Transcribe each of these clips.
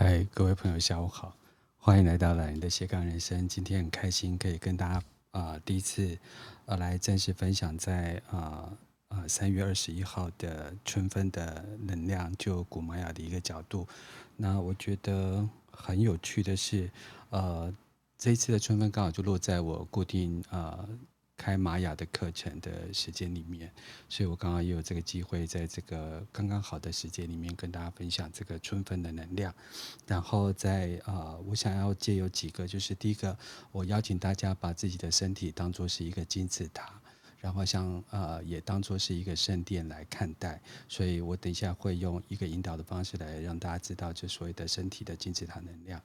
嗨，各位朋友，下午好，欢迎来到懒人的斜杠人生。今天很开心可以跟大家啊、第一次呃来正式分享在啊啊三月二十一号的春分的能量，就古玛雅的一个角度。那我觉得很有趣的是，呃，这一次的春分刚好就落在我固定啊。呃开玛雅的课程的时间里面，所以我刚刚也有这个机会，在这个刚刚好的时间里面跟大家分享这个春分的能量。然后在啊、呃，我想要借有几个，就是第一个，我邀请大家把自己的身体当作是一个金字塔。然后像呃也当作是一个圣殿来看待，所以我等一下会用一个引导的方式来让大家知道这所谓的身体的金字塔能量。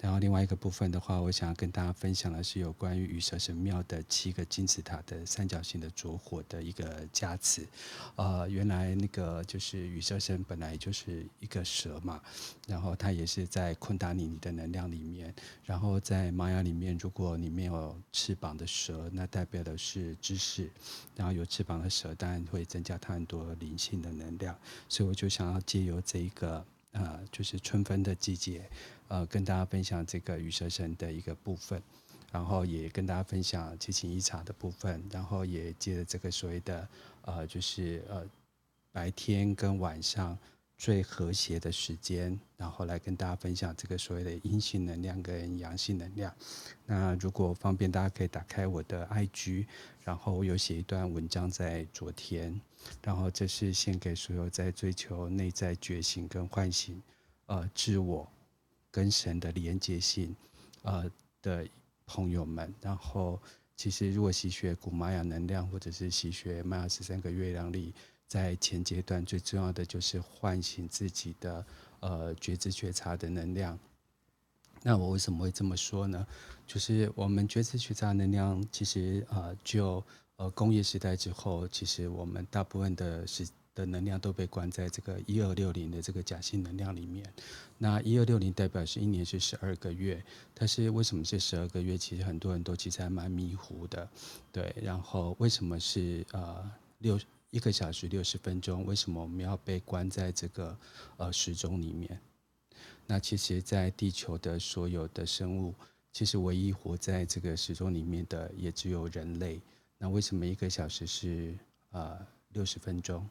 然后另外一个部分的话，我想要跟大家分享的是有关于羽蛇神庙的七个金字塔的三角形的着火的一个加持。呃，原来那个就是羽蛇神本来就是一个蛇嘛，然后它也是在昆达尼尼的能量里面。然后在玛雅里面，如果你没有翅膀的蛇，那代表的是知识。然后有翅膀的蛇，当然会增加它很多灵性的能量，所以我就想要借由这一个呃，就是春分的季节，呃，跟大家分享这个羽蛇神的一个部分，然后也跟大家分享七情一茶的部分，然后也借着这个所谓的呃，就是呃，白天跟晚上。最和谐的时间，然后来跟大家分享这个所谓的阴性能量跟阳性能量。那如果方便，大家可以打开我的 IG，然后我有写一段文章在昨天，然后这是献给所有在追求内在觉醒跟唤醒，呃，自我跟神的连接性，呃的朋友们。然后，其实如果习学古玛雅能量，或者是习学玛雅十三个月亮历。在前阶段，最重要的就是唤醒自己的呃觉知觉察的能量。那我为什么会这么说呢？就是我们觉知觉察能量，其实呃就呃工业时代之后，其实我们大部分的是的能量都被关在这个一二六零的这个假性能量里面。那一二六零代表是一年是十二个月，但是为什么是十二个月？其实很多人都其实还蛮迷糊的，对。然后为什么是呃六？一个小时六十分钟，为什么我们要被关在这个呃时钟里面？那其实，在地球的所有的生物，其实唯一活在这个时钟里面的也只有人类。那为什么一个小时是呃六十分钟？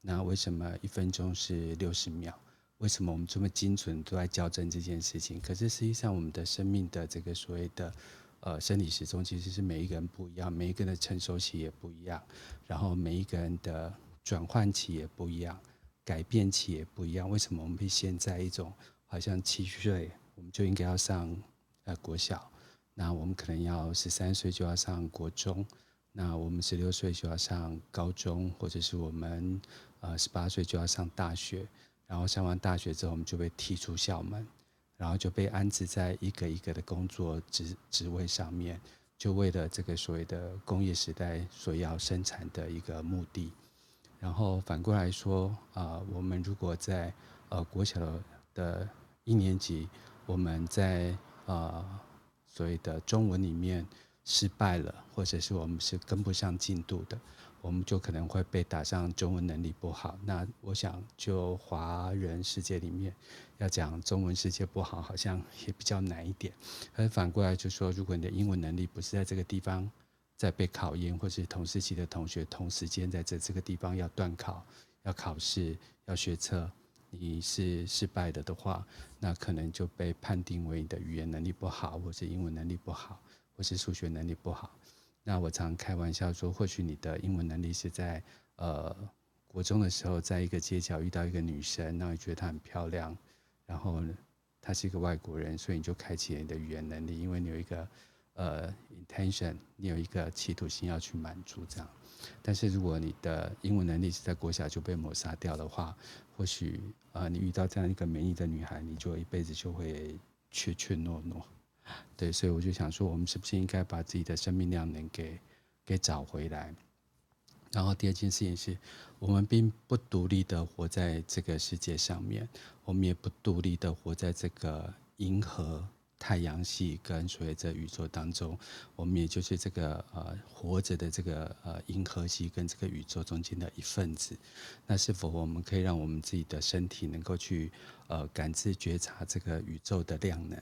那为什么一分钟是六十秒？为什么我们这么精准都在校正这件事情？可是实际上，我们的生命的这个所谓的。呃，生理时钟其实是每一个人不一样，每一个人的成熟期也不一样，然后每一个人的转换期也不一样，改变期也不一样。为什么我们被现在一种好像七岁我们就应该要上呃国小，那我们可能要十三岁就要上国中，那我们十六岁就要上高中，或者是我们呃十八岁就要上大学，然后上完大学之后我们就被踢出校门。然后就被安置在一个一个的工作职职位上面，就为了这个所谓的工业时代所要生产的一个目的。然后反过来说，啊、呃，我们如果在呃国小的一年级，我们在呃所谓的中文里面失败了，或者是我们是跟不上进度的。我们就可能会被打上中文能力不好。那我想，就华人世界里面，要讲中文世界不好，好像也比较难一点。而反过来就说，如果你的英文能力不是在这个地方在被考验，或是同时期的同学同时间在这这个地方要段考、要考试、要学测，你是失败的的话，那可能就被判定为你的语言能力不好，或是英文能力不好，或是数学能力不好。那我常开玩笑说，或许你的英文能力是在呃国中的时候，在一个街角遇到一个女生，那你觉得她很漂亮，然后，她是一个外国人，所以你就开启了你的语言能力，因为你有一个呃 intention，你有一个企图心要去满足这样。但是如果你的英文能力是在国小就被抹杀掉的话，或许呃你遇到这样一个美丽的女孩，你就一辈子就会怯怯懦懦。对，所以我就想说，我们是不是应该把自己的生命量能给给找回来？然后第二件事情是，我们并不独立的活在这个世界上面，我们也不独立的活在这个银河太阳系跟所谓这宇宙当中，我们也就是这个呃活着的这个呃银河系跟这个宇宙中间的一份子。那是否我们可以让我们自己的身体能够去呃感知觉察这个宇宙的量能？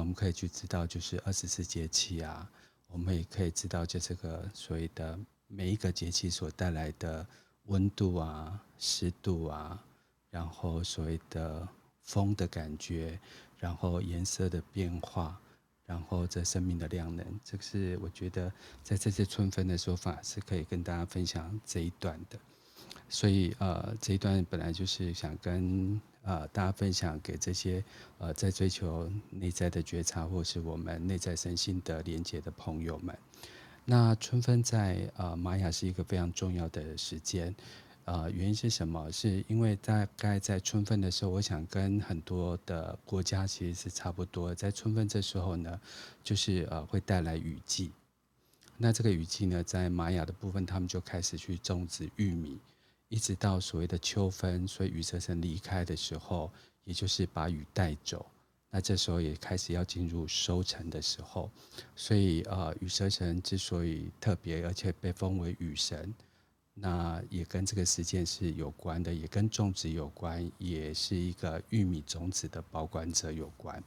我们可以去知道，就是二十四节气啊，我们也可以知道，就这个所谓的每一个节气所带来的温度啊、湿度啊，然后所谓的风的感觉。然后颜色的变化，然后这生命的量能，这个是我觉得在这次春分的说法是可以跟大家分享这一段的。所以呃，这一段本来就是想跟呃大家分享给这些呃在追求内在的觉察或是我们内在身心的连接的朋友们。那春分在呃玛雅是一个非常重要的时间。呃，原因是什么？是因为大概在春分的时候，我想跟很多的国家其实是差不多，在春分这时候呢，就是呃会带来雨季。那这个雨季呢，在玛雅的部分，他们就开始去种植玉米，一直到所谓的秋分，所以羽蛇神离开的时候，也就是把雨带走。那这时候也开始要进入收成的时候，所以呃，羽蛇神之所以特别，而且被封为雨神。那也跟这个事件是有关的，也跟种植有关，也是一个玉米种子的保管者有关。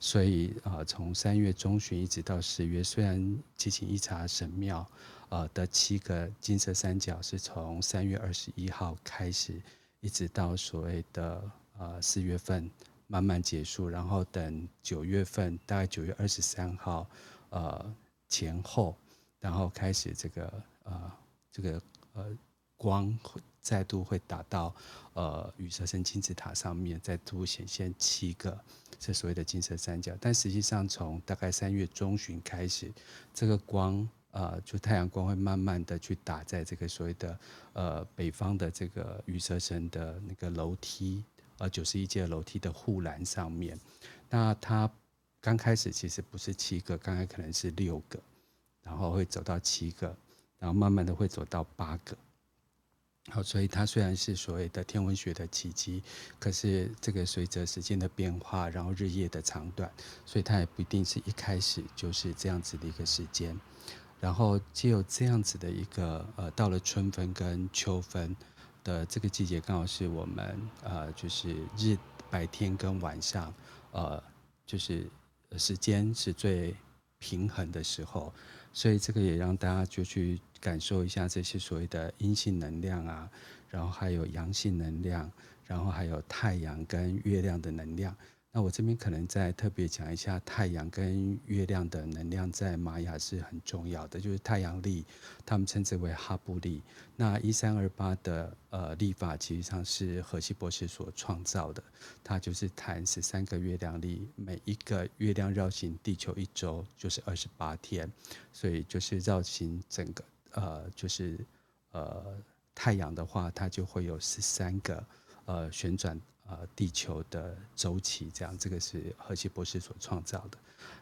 所以啊，从三月中旬一直到十月，虽然奇琴伊察神庙呃的七个金色三角是从三月二十一号开始，一直到所谓的呃四月份慢慢结束，然后等九月份大概九月二十三号呃前后，然后开始这个呃这个。呃，光会再度会打到呃羽蛇神金字塔上面，再度显现七个这所谓的金色三角。但实际上，从大概三月中旬开始，这个光呃，就太阳光会慢慢的去打在这个所谓的呃北方的这个羽蛇神的那个楼梯，呃九十一阶楼梯的护栏上面。那它刚开始其实不是七个，刚才可能是六个，然后会走到七个。然后慢慢的会走到八个，好，所以它虽然是所谓的天文学的奇迹，可是这个随着时间的变化，然后日夜的长短，所以它也不一定是一开始就是这样子的一个时间。然后只有这样子的一个呃，到了春分跟秋分的这个季节，刚好是我们呃，就是日白天跟晚上呃，就是时间是最平衡的时候。所以这个也让大家就去感受一下这些所谓的阴性能量啊，然后还有阳性能量，然后还有太阳跟月亮的能量。那我这边可能再特别讲一下太阳跟月亮的能量，在玛雅是很重要的，就是太阳历，他们称之为哈布历。那一三二八的呃历法，其实上是荷西博士所创造的，他就是谈十三个月亮历，每一个月亮绕行地球一周就是二十八天，所以就是绕行整个呃就是呃太阳的话，它就会有十三个呃旋转。呃，地球的周期这样，这个是荷西博士所创造的。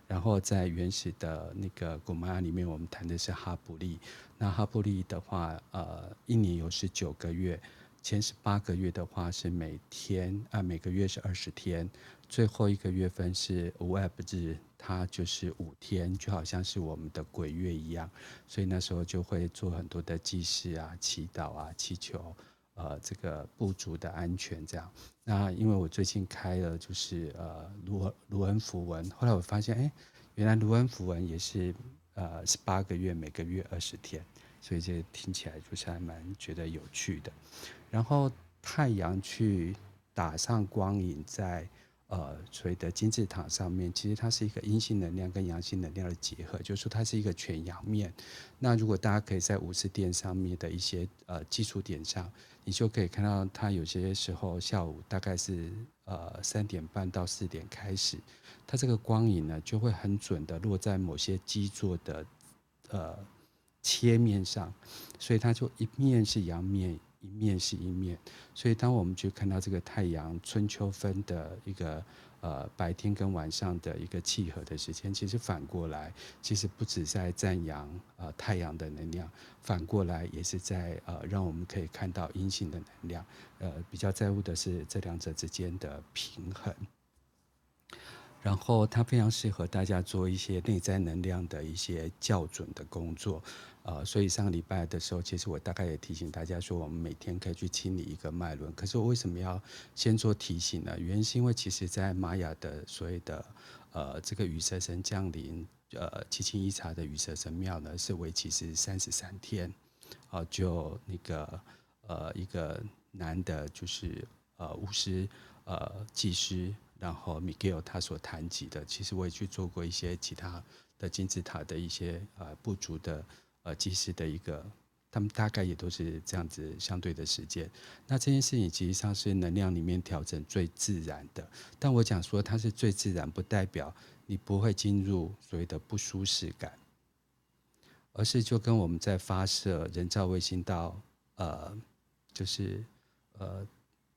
然后在原始的那个古玛雅里面，我们谈的是哈布利。那哈布利的话，呃，一年有十九个月，前十八个月的话是每天啊，每个月是二十天，最后一个月份是无外不日，它就是五天，就好像是我们的鬼月一样。所以那时候就会做很多的祭祀啊、祈祷啊、祈求。呃，这个部族的安全这样。那因为我最近开了就是呃卢卢恩符文，后来我发现，哎，原来卢恩符文也是呃十八个月，每个月二十天，所以这听起来就是还蛮觉得有趣的。然后太阳去打上光影在。呃，所谓的金字塔上面，其实它是一个阴性能量跟阳性能量的结合，就是说它是一个全阳面。那如果大家可以在五次殿上面的一些呃基础点上，你就可以看到它有些时候下午大概是呃三点半到四点开始，它这个光影呢就会很准的落在某些基座的呃切面上，所以它就一面是阳面。一面是一面，所以当我们去看到这个太阳春秋分的一个呃白天跟晚上的一个契合的时间，其实反过来，其实不止在赞扬呃太阳的能量，反过来也是在呃让我们可以看到阴性的能量，呃比较在乎的是这两者之间的平衡。然后它非常适合大家做一些内在能量的一些校准的工作。呃，所以上个礼拜的时候，其实我大概也提醒大家说，我们每天可以去清理一个脉轮。可是我为什么要先做提醒呢？原因是因为其实在玛雅的所谓的呃这个羽蛇神降临，呃奇琴伊察的羽蛇神庙呢，是为期是三十三天。啊、呃，就那个呃一个男的，就是呃巫师呃祭师，然后 Miguel 他所谈及的，其实我也去做过一些其他的金字塔的一些呃不足的。呃，其实的一个，他们大概也都是这样子相对的时间。那这件事情其实上是能量里面调整最自然的。但我讲说它是最自然，不代表你不会进入所谓的不舒适感，而是就跟我们在发射人造卫星到呃，就是呃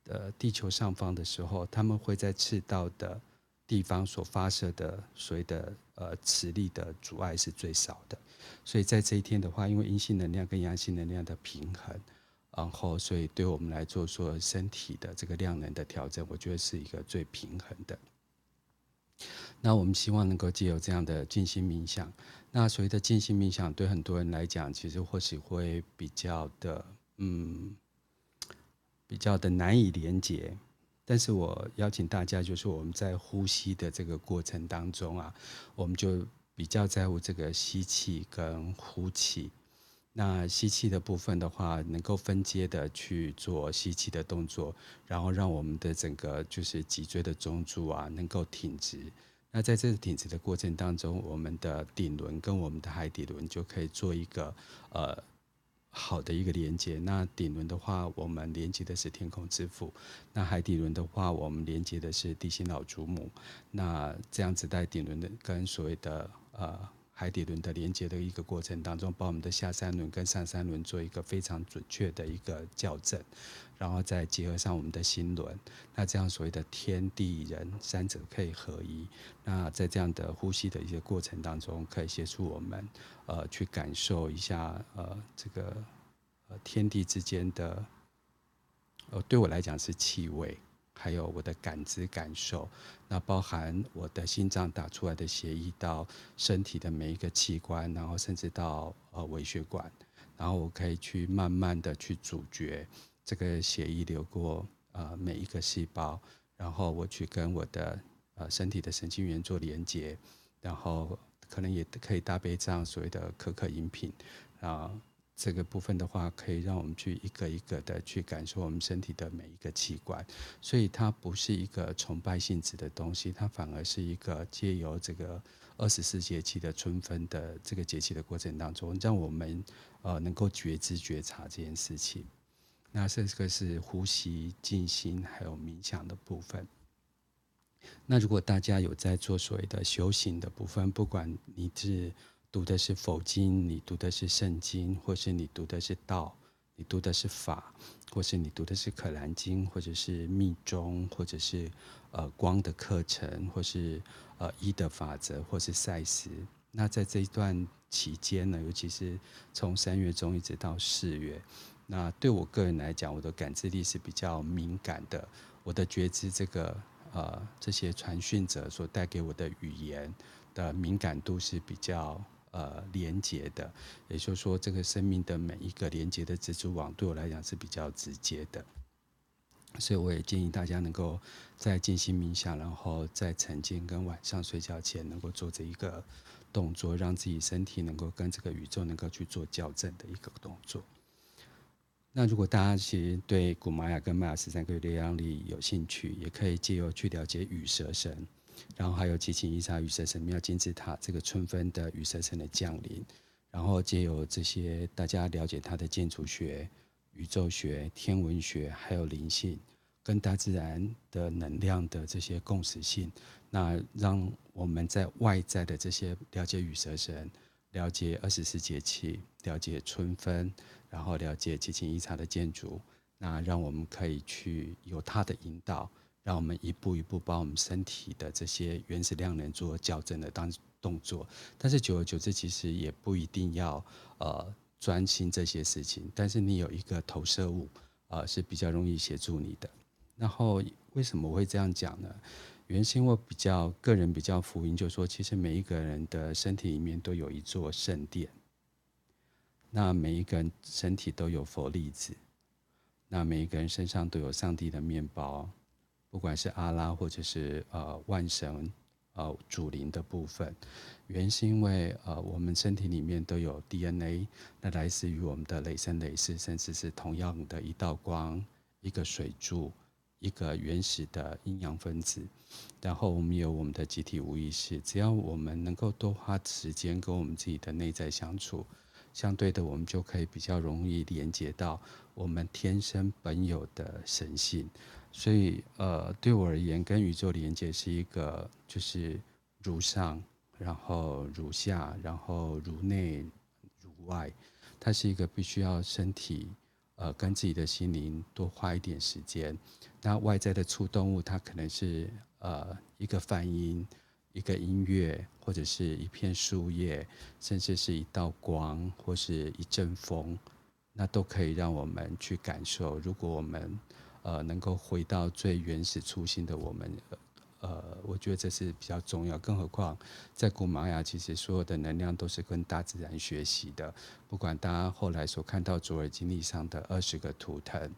呃地球上方的时候，他们会在赤道的地方所发射的所谓的呃磁力的阻碍是最少的。所以在这一天的话，因为阴性能量跟阳性能量的平衡，然后所以对我们来做说身体的这个量能的调整，我觉得是一个最平衡的。那我们希望能够借由这样的静心冥想，那所谓的静心冥想，对很多人来讲，其实或许会比较的，嗯，比较的难以连接。但是我邀请大家，就是我们在呼吸的这个过程当中啊，我们就。比较在乎这个吸气跟呼气，那吸气的部分的话，能够分阶的去做吸气的动作，然后让我们的整个就是脊椎的中柱啊能够挺直。那在这个挺直的过程当中，我们的顶轮跟我们的海底轮就可以做一个呃。好的一个连接，那顶轮的话，我们连接的是天空之父；那海底轮的话，我们连接的是地心老祖母。那这样子在顶轮的跟所谓的呃。海底轮的连接的一个过程当中，把我们的下三轮跟上三轮做一个非常准确的一个校正，然后再结合上我们的心轮，那这样所谓的天地人三者可以合一。那在这样的呼吸的一些过程当中，可以协助我们呃去感受一下呃这个呃天地之间的呃对我来讲是气味。还有我的感知感受，那包含我的心脏打出来的血液到身体的每一个器官，然后甚至到呃微血管，然后我可以去慢慢的去咀嚼这个血液流过呃每一个细胞，然后我去跟我的呃身体的神经元做连接，然后可能也可以搭配这样所谓的可可饮品啊。这个部分的话，可以让我们去一个一个的去感受我们身体的每一个器官，所以它不是一个崇拜性质的东西，它反而是一个借由这个二十四节气的春分的这个节气的过程当中，让我们呃能够觉知觉察这件事情。那这个是呼吸、静心还有冥想的部分。那如果大家有在做所谓的修行的部分，不管你是读的是佛经，你读的是圣经，或是你读的是道，你读的是法，或是你读的是可兰经，或者是密宗，或者是呃光的课程，或是呃一的法则，或是赛斯。那在这一段期间呢，尤其是从三月中一直到四月，那对我个人来讲，我的感知力是比较敏感的，我的觉知这个呃这些传讯者所带给我的语言的敏感度是比较。呃，连接的，也就是说，这个生命的每一个连接的蜘蛛网，对我来讲是比较直接的。所以，我也建议大家能够在静心冥想，然后在晨间跟晚上睡觉前，能够做这一个动作，让自己身体能够跟这个宇宙能够去做校正的一个动作。那如果大家其实对古玛雅跟玛雅十三个月亮历有兴趣，也可以借由去了解羽蛇神。然后还有奇琴伊察羽蛇神庙金字塔这个春分的雨蛇神的降临，然后借由这些大家了解它的建筑学、宇宙学、天文学，还有灵性跟大自然的能量的这些共识性，那让我们在外在的这些了解雨蛇神、了解二十四节气、了解春分，然后了解奇琴伊察的建筑，那让我们可以去有它的引导。让我们一步一步把我们身体的这些原始量能做校正的当动作，但是久而久之，其实也不一定要呃专心这些事情。但是你有一个投射物，呃是比较容易协助你的。然后为什么我会这样讲呢？原先我比较个人比较福音，就是说，其实每一个人的身体里面都有一座圣殿。那每一个人身体都有佛粒子，那每一个人身上都有上帝的面包，不管是阿拉或者是呃万神呃主灵的部分，原因是因为呃我们身体里面都有 DNA，那来自于我们的累生累世，甚至是同样的一道光，一个水柱。一个原始的阴阳分子，然后我们有我们的集体无意识。只要我们能够多花时间跟我们自己的内在相处，相对的，我们就可以比较容易连接到我们天生本有的神性。所以，呃，对我而言，跟宇宙连接是一个，就是如上，然后如下，然后如内如外，它是一个必须要身体。呃，跟自己的心灵多花一点时间。那外在的触动物，它可能是呃一个梵音，一个音乐，或者是一片树叶，甚至是一道光，或是一阵风，那都可以让我们去感受。如果我们呃能够回到最原始初心的我们。呃，我觉得这是比较重要，更何况在古玛雅，其实所有的能量都是跟大自然学习的。不管大家后来所看到卓尔经历上的二十个图腾，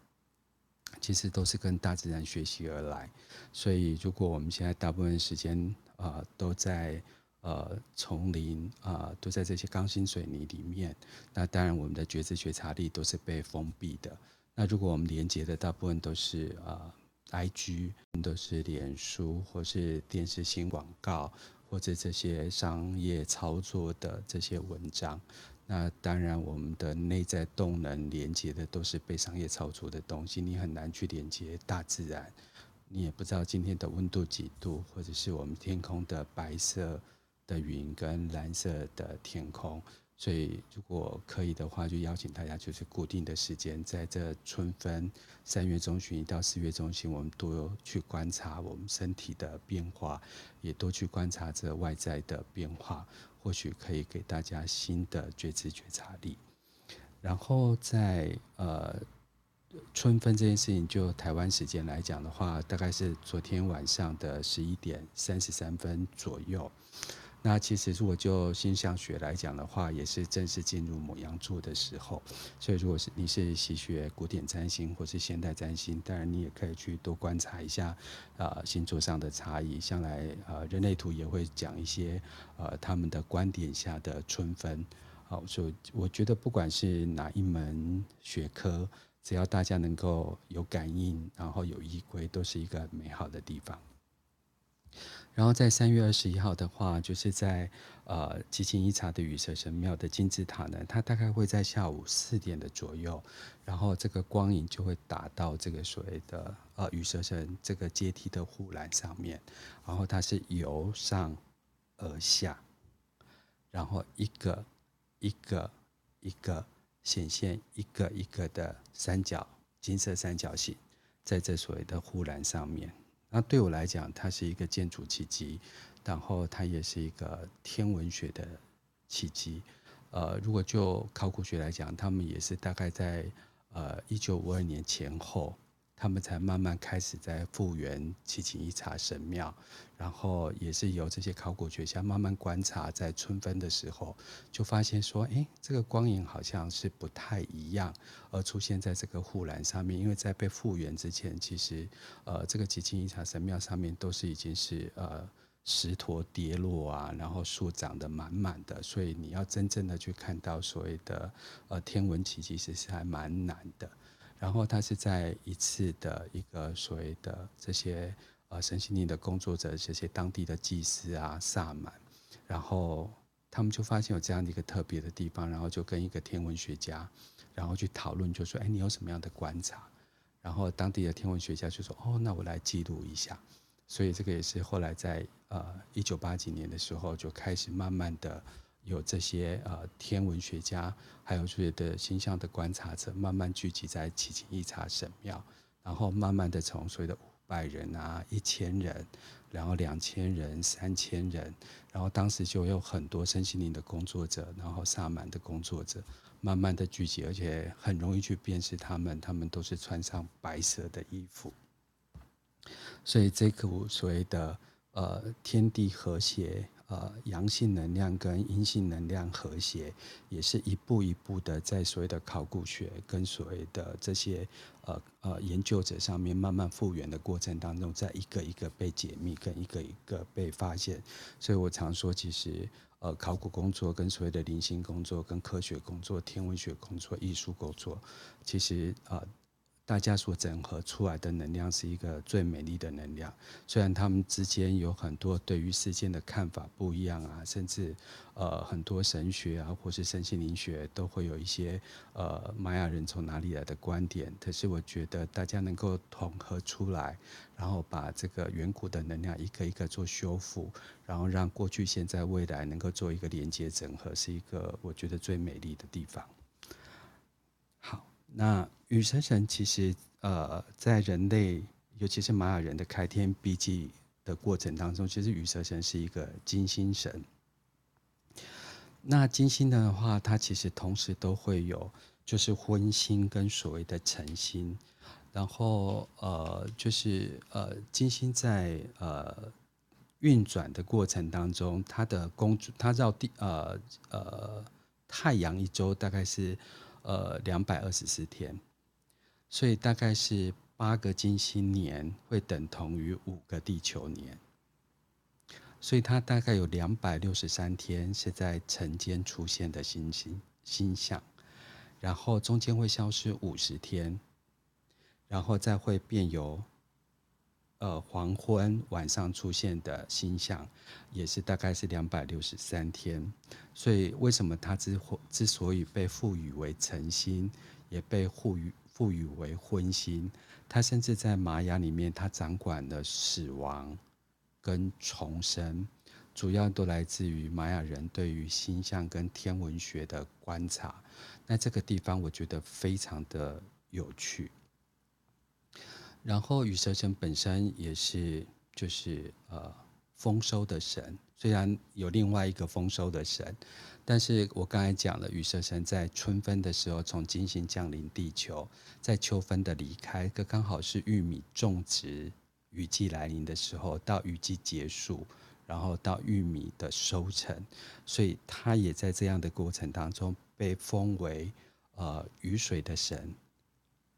其实都是跟大自然学习而来。所以，如果我们现在大部分时间啊、都在呃丛林啊、都在这些钢筋水泥里面，那当然我们的觉知觉察力都是被封闭的。那如果我们连接的大部分都是啊。呃 IG 都是脸书，或是电视新广告，或者这些商业操作的这些文章。那当然，我们的内在动能连接的都是被商业操作的东西，你很难去连接大自然。你也不知道今天的温度几度，或者是我们天空的白色的云跟蓝色的天空。所以，如果可以的话，就邀请大家，就是固定的时间，在这春分三月中旬到四月中旬，我们多去观察我们身体的变化，也多去观察这外在的变化，或许可以给大家新的觉知觉察力。然后在呃春分这件事情，就台湾时间来讲的话，大概是昨天晚上的十一点三十三分左右。那其实，如果就星象学来讲的话，也是正式进入母羊座的时候。所以，如果是你是喜学古典占星或是现代占星，当然你也可以去多观察一下，呃，星座上的差异。向来，呃，人类图也会讲一些，呃，他们的观点下的春分。好，所以我觉得不管是哪一门学科，只要大家能够有感应，然后有依归，都是一个美好的地方。然后在三月二十一号的话，就是在呃奇琴伊察的羽蛇神庙的金字塔呢，它大概会在下午四点的左右，然后这个光影就会打到这个所谓的呃羽蛇神这个阶梯的护栏上面，然后它是由上而下，然后一个一个一个显现一个一个的三角金色三角形，在这所谓的护栏上面。那对我来讲，它是一个建筑奇迹，然后它也是一个天文学的奇迹。呃，如果就考古学来讲，他们也是大概在呃一九五二年前后。他们才慢慢开始在复原七情一茶神庙，然后也是由这些考古学家慢慢观察，在春分的时候就发现说，哎，这个光影好像是不太一样，而出现在这个护栏上面。因为在被复原之前，其实呃，这个七情一茶神庙上面都是已经是呃石头跌落啊，然后树长得满满的，所以你要真正的去看到所谓的呃天文奇迹，其实还蛮难的。然后他是在一次的一个所谓的这些呃神心灵的工作者，这些当地的祭司啊、萨满，然后他们就发现有这样的一个特别的地方，然后就跟一个天文学家，然后去讨论，就说：“哎，你有什么样的观察？”然后当地的天文学家就说：“哦，那我来记录一下。”所以这个也是后来在呃一九八几年的时候就开始慢慢的。有这些呃天文学家，还有这些的星象的观察者，慢慢聚集在奇琴伊察神庙，然后慢慢的从所谓的五百人啊、一千人，然后两千人、三千人，然后当时就有很多身心灵的工作者，然后萨满的工作者，慢慢的聚集，而且很容易去辨识他们，他们都是穿上白色的衣服。所以这股所谓的呃天地和谐。呃，阳性能量跟阴性能量和谐，也是一步一步的在所谓的考古学跟所谓的这些呃呃研究者上面慢慢复原的过程当中，在一个一个被解密，跟一个一个被发现。所以我常说，其实呃，考古工作跟所谓的零星工作、跟科学工作、天文学工作、艺术工作，其实呃。大家所整合出来的能量是一个最美丽的能量，虽然他们之间有很多对于世间的看法不一样啊，甚至呃很多神学啊或是身心灵学都会有一些呃玛雅人从哪里来的观点，可是我觉得大家能够统合出来，然后把这个远古的能量一个一个做修复，然后让过去、现在、未来能够做一个连接整合，是一个我觉得最美丽的地方。那。羽蛇神其实，呃，在人类，尤其是玛雅人的开天辟地的过程当中，其实羽蛇神是一个金星神。那金星的话，它其实同时都会有，就是婚星跟所谓的辰星。然后，呃，就是呃，金星在呃运转的过程当中，它的公主，它绕地，呃呃，太阳一周大概是呃两百二十四天。所以大概是八个金星年会等同于五个地球年，所以它大概有两百六十三天是在晨间出现的星星星象，然后中间会消失五十天，然后再会变由呃黄昏晚上出现的星象，也是大概是两百六十三天。所以为什么它之之所以被赋予为晨星，也被赋予。赋予为婚星，它甚至在玛雅里面，它掌管了死亡跟重生，主要都来自于玛雅人对于星象跟天文学的观察。那这个地方我觉得非常的有趣。然后羽蛇神本身也是就是呃丰收的神，虽然有另外一个丰收的神。但是我刚才讲了，羽蛇神在春分的时候从金星降临地球，在秋分的离开，这刚好是玉米种植雨季来临的时候，到雨季结束，然后到玉米的收成，所以他也在这样的过程当中被封为呃雨水的神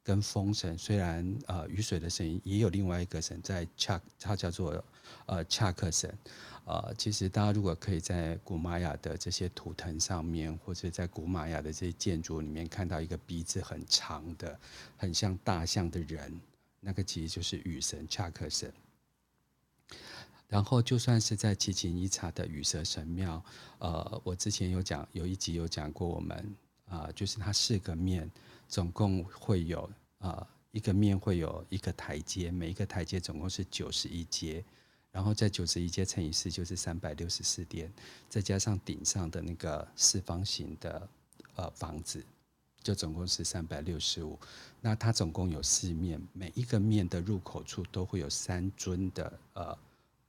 跟风神。虽然呃雨水的神也有另外一个神在恰，它叫做呃恰克神。呃，其实大家如果可以在古玛雅的这些图腾上面，或者在古玛雅的这些建筑里面看到一个鼻子很长的、很像大象的人，那个其实就是雨神恰克神。然后，就算是在奇琴伊察的雨蛇神庙，呃，我之前有讲，有一集有讲过，我们啊、就是它四个面，总共会有啊、呃，一个面会有一个台阶，每一个台阶总共是九十一阶。然后在九十一阶乘以四就是三百六十四点，再加上顶上的那个四方形的呃房子，就总共是三百六十五。那它总共有四面，每一个面的入口处都会有三尊的呃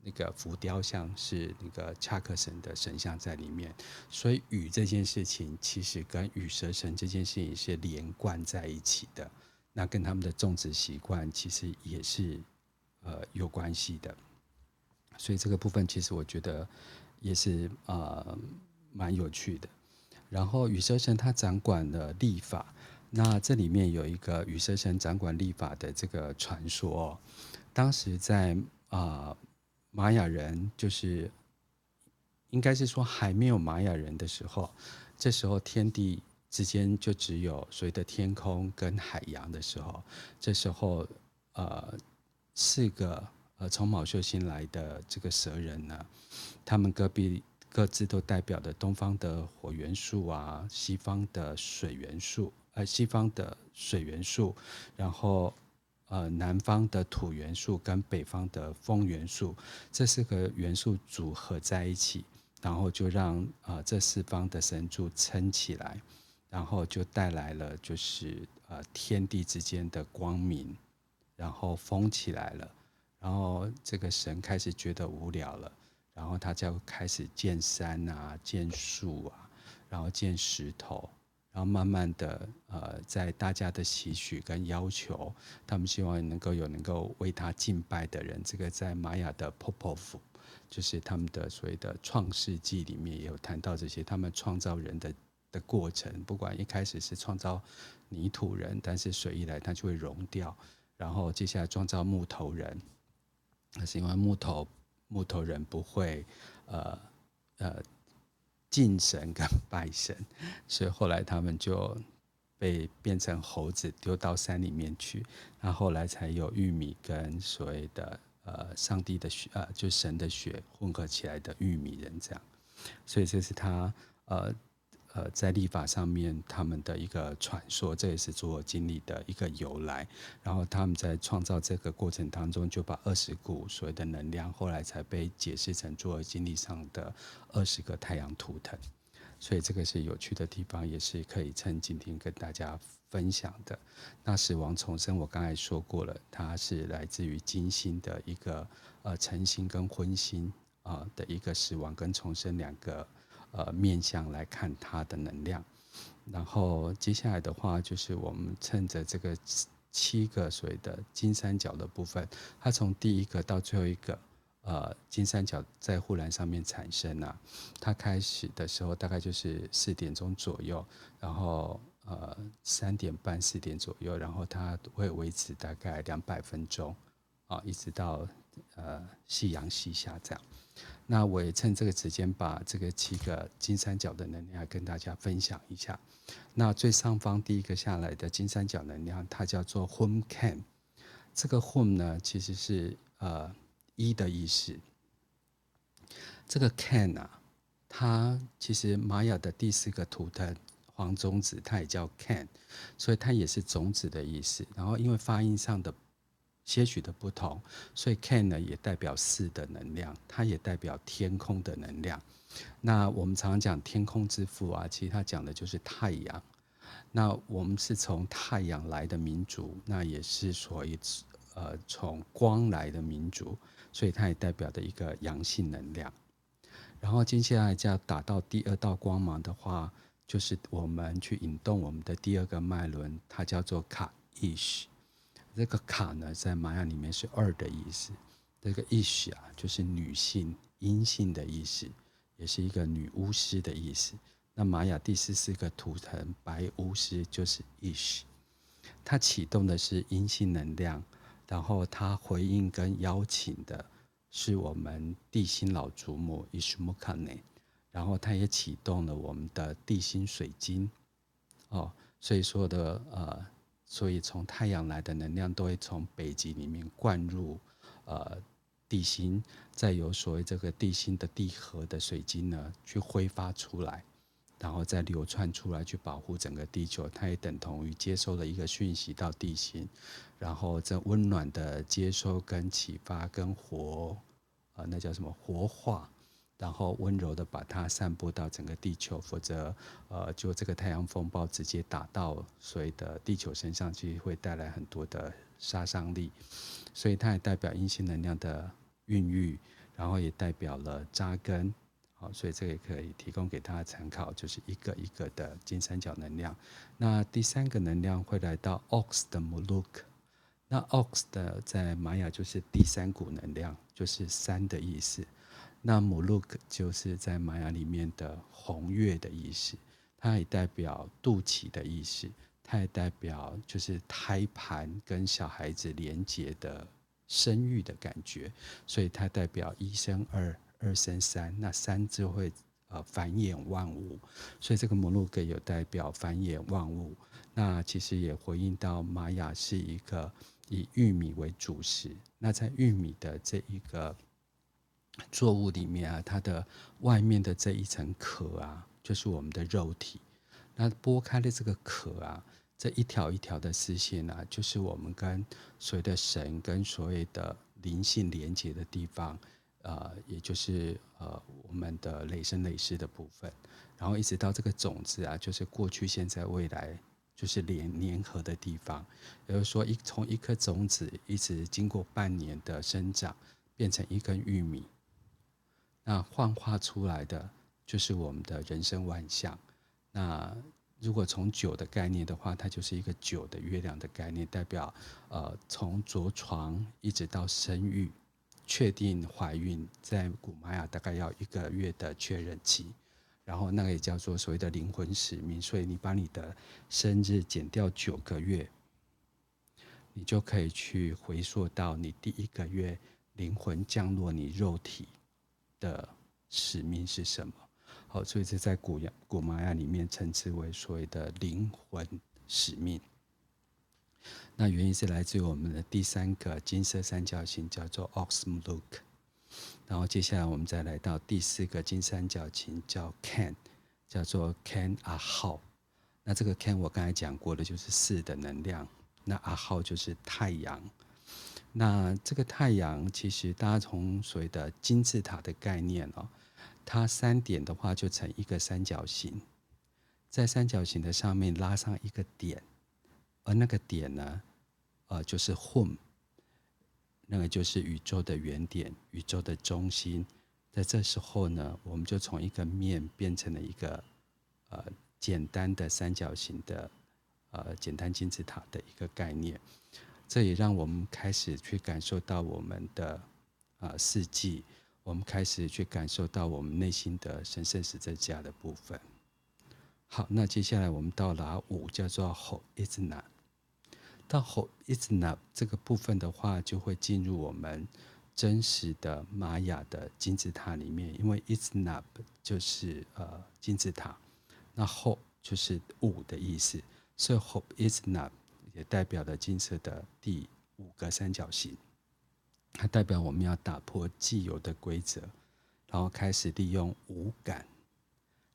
那个浮雕像，是那个恰克神的神像在里面。所以雨这件事情其实跟羽蛇神这件事情是连贯在一起的。那跟他们的种植习惯其实也是呃有关系的。所以这个部分其实我觉得也是呃蛮有趣的。然后羽蛇神他掌管了历法，那这里面有一个羽蛇神掌管历法的这个传说。当时在啊、呃、玛雅人就是应该是说还没有玛雅人的时候，这时候天地之间就只有所谓的天空跟海洋的时候，这时候呃四个。呃，从卯宿星来的这个蛇人呢，他们隔壁各自都代表的东方的火元素啊，西方的水元素，呃，西方的水元素，然后呃，南方的土元素跟北方的风元素，这四个元素组合在一起，然后就让啊、呃、这四方的神柱撑起来，然后就带来了就是呃天地之间的光明，然后封起来了。然后这个神开始觉得无聊了，然后他就开始建山啊，建树啊，然后建石头，然后慢慢的呃，在大家的期许跟要求，他们希望能够有能够为他敬拜的人。这个在玛雅的 Popov，就是他们的所谓的创世纪里面也有谈到这些，他们创造人的的过程，不管一开始是创造泥土人，但是水一来它就会融掉，然后接下来创造木头人，那是因为木头木头人不会呃呃敬神跟拜神，所以后来他们就被变成猴子丢到山里面去，那后来才有玉米跟所谓的呃上帝的血呃就神的血混合起来的玉米人这样，所以这是他呃。呃，在历法上面，他们的一个传说，这也是诸侯经历的一个由来。然后他们在创造这个过程当中，就把二十股所谓的能量，后来才被解释成诸侯经历上的二十个太阳图腾。所以这个是有趣的地方，也是可以趁今天跟大家分享的。那死亡重生，我刚才说过了，它是来自于金星的一个呃晨星跟昏星啊的一个死亡跟重生两个。呃，面向来看它的能量，然后接下来的话就是我们趁着这个七个所谓的金三角的部分，它从第一个到最后一个，呃，金三角在护栏上面产生啊，它开始的时候大概就是四点钟左右，然后呃三点半四点左右，然后它会维持大概两百分钟，啊，一直到呃夕阳西下这样。那我也趁这个时间，把这个七个金三角的能量跟大家分享一下。那最上方第一个下来的金三角能量，它叫做 Home Can。这个 hom 呢，其实是呃一的意思。这个 Can 啊，它其实玛雅的第四个图腾黄种子，它也叫 Can，所以它也是种子的意思。然后因为发音上的。些许的不同，所以 Can 呢也代表四的能量，它也代表天空的能量。那我们常常讲天空之父啊，其实它讲的就是太阳。那我们是从太阳来的民族，那也是所以呃从光来的民族，所以它也代表的一个阳性能量。然后接下来就要打到第二道光芒的话，就是我们去引动我们的第二个脉轮，它叫做卡伊什。这个卡呢，在玛雅里面是二的意思。这个伊什啊，就是女性、阴性的意思，也是一个女巫师的意思。那玛雅第四四个图腾白巫师就是 ish，，它启动的是阴性能量，然后它回应跟邀请的是我们地心老祖母伊什木卡内，然后它也启动了我们的地心水晶。哦，所以说的呃。所以，从太阳来的能量都会从北极里面灌入，呃，地心，再由所谓这个地心的地核的水晶呢，去挥发出来，然后再流窜出来，去保护整个地球。它也等同于接收了一个讯息到地心，然后这温暖的接收跟启发跟活，呃，那叫什么活化？然后温柔的把它散播到整个地球，否则，呃，就这个太阳风暴直接打到所谓的地球身上去，会带来很多的杀伤力。所以它也代表阴性能量的孕育，然后也代表了扎根。好，所以这个也可以提供给大家参考，就是一个一个的金三角能量。那第三个能量会来到 Ox 的 Muluk，那 Ox 的在玛雅就是第三股能量，就是三的意思。那姆鲁克就是在玛雅里面的红月的意思，它也代表肚脐的意思，它也代表就是胎盘跟小孩子连接的生育的感觉，所以它代表一生二，二生三，那三就会呃繁衍万物，所以这个姆鲁克有代表繁衍万物，那其实也回应到玛雅是一个以玉米为主食，那在玉米的这一个。作物里面啊，它的外面的这一层壳啊，就是我们的肉体。那剥开了这个壳啊，这一条一条的丝线啊，就是我们跟所谓的神跟所谓的灵性连接的地方，呃，也就是呃我们的累生累世的部分。然后一直到这个种子啊，就是过去、现在、未来，就是连粘合的地方。也就是说，一从一颗种子一直经过半年的生长，变成一根玉米。那幻化出来的就是我们的人生万象。那如果从九的概念的话，它就是一个九的月亮的概念，代表呃从着床一直到生育，确定怀孕，在古玛雅大概要一个月的确认期，然后那个也叫做所谓的灵魂使命。所以你把你的生日减掉九个月，你就可以去回溯到你第一个月灵魂降落你肉体的使命是什么。好，所以这在古雅古玛雅里面称之为所谓的灵魂使命。那原因是来自于我们的第三个金色三角形，叫做 o x m l o o k。然后接下来我们再来到第四个金三角形，叫 Ken，叫做 Ken aha。那这个 Ken 我刚才讲过的，就是四的能量。那 aha 就是太阳。那这个太阳，其实大家从所谓的金字塔的概念哦。它三点的话就成一个三角形，在三角形的上面拉上一个点，而那个点呢，呃，就是 Home，那个就是宇宙的原点，宇宙的中心。在这时候呢，我们就从一个面变成了一个呃简单的三角形的呃简单金字塔的一个概念。这也让我们开始去感受到我们的呃四季。我们开始去感受到我们内心的神圣十字架的部分。好，那接下来我们到了五，叫做 Hod-Etna。到 Hod-Etna 这个部分的话，就会进入我们真实的玛雅的金字塔里面，因为 Etna 就是呃金字塔，那 Hod 就是五的意思，所以 Hod-Etna 也代表了金色的第五个三角形。它代表我们要打破既有的规则，然后开始利用五感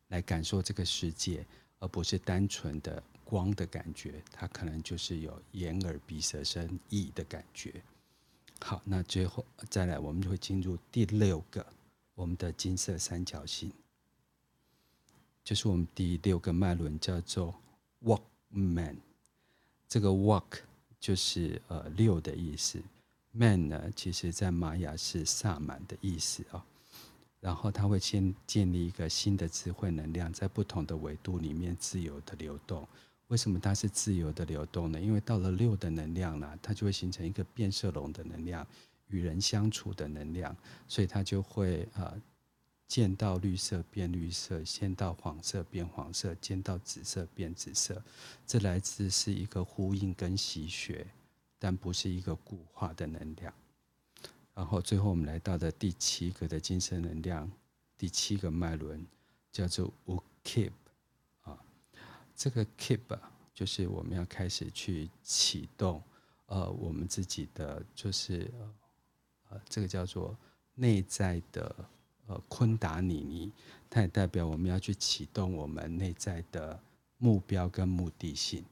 来感受这个世界，而不是单纯的光的感觉。它可能就是有眼耳鼻舌身意的感觉。好，那最后再来，我们就会进入第六个我们的金色三角形，就是我们第六个脉轮，叫做 Wok-Man。这个 “walk” 就是呃六的意思。Man 呢，其实在玛雅是萨满的意思啊，然后他会先建立一个新的智慧能量，在不同的维度里面自由的流动。为什么它是自由的流动呢？因为到了六的能量呢，它就会形成一个变色龙的能量，与人相处的能量，所以它就会呃见到绿色变绿色，见到黄色变黄色，见到紫色变紫色。这来自是一个呼应跟吸血。但不是一个固化的能量。然后最后我们来到的第七个的精神能量，第七个脉轮叫做无 keep 啊，这个 Kib 啊，就是我们要开始去启动呃我们自己的就是呃这个叫做内在的呃昆达尼尼，它也代表我们要去启动我们内在的目标跟目的性。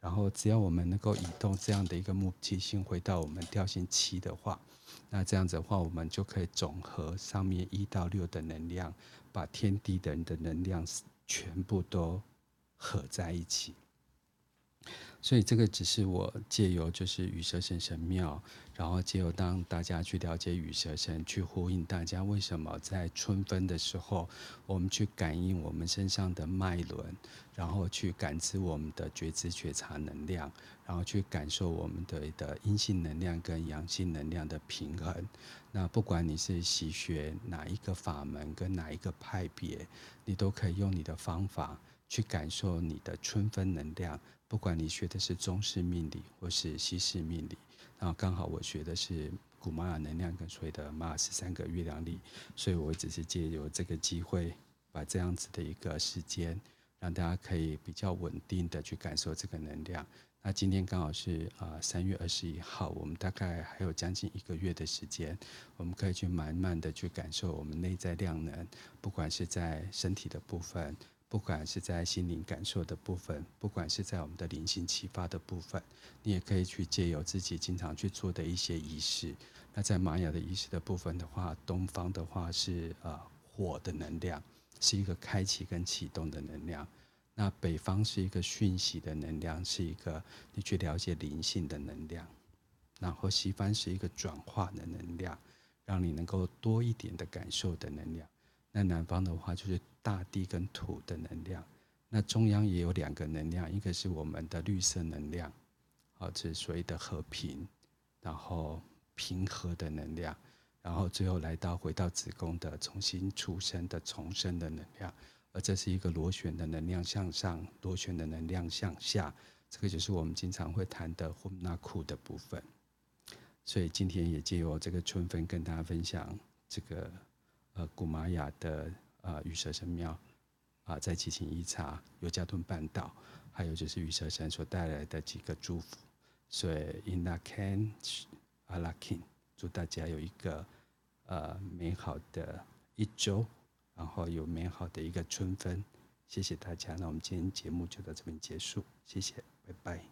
然后，只要我们能够移动这样的一个目的性回到我们调性七的话，那这样子的话，我们就可以总和上面一到六的能量，把天地人的能量全部都合在一起。所以这个只是我借由就是羽蛇神神庙，然后借由当大家去了解羽蛇神，去呼应大家为什么在春分的时候，我们去感应我们身上的脉轮，然后去感知我们的觉知觉察能量，然后去感受我们的的阴性能量跟阳性能量的平衡。那不管你是习学哪一个法门跟哪一个派别，你都可以用你的方法去感受你的春分能量。不管你学的是中式命理或是西式命理，然后刚好我学的是古玛雅能量跟所谓的玛雅十三个月亮历，所以我只是借由这个机会，把这样子的一个时间，让大家可以比较稳定的去感受这个能量。那今天刚好是啊三月二十一号，我们大概还有将近一个月的时间，我们可以去慢慢的去感受我们内在量能，不管是在身体的部分。不管是在心灵感受的部分，不管是在我们的灵性启发的部分，你也可以去借由自己经常去做的一些仪式。那在玛雅的仪式的部分的话，东方的话是呃火的能量，是一个开启跟启动的能量；那北方是一个讯息的能量，是一个你去了解灵性的能量；然后西方是一个转化的能量，让你能够多一点的感受的能量。那南方的话就是大地跟土的能量，那中央也有两个能量，一个是我们的绿色能量，好，这是所谓的和平，然后平和的能量，然后最后来到回到子宫的重新出生的重生的能量，而这是一个螺旋的能量向上，螺旋的能量向下，这个就是我们经常会谈的 Hunnaku 的部分。所以今天也借由这个春分跟大家分享这个呃古玛雅的呃羽蛇神庙。啊，在奇琴伊察、尤加敦半岛，还有就是羽蛇神所带来的几个祝福，所以 Ina Ken Alakin，祝大家有一个呃美好的一周，然后有美好的一个春分，谢谢大家。那我们今天节目就到这边结束，谢谢，拜拜。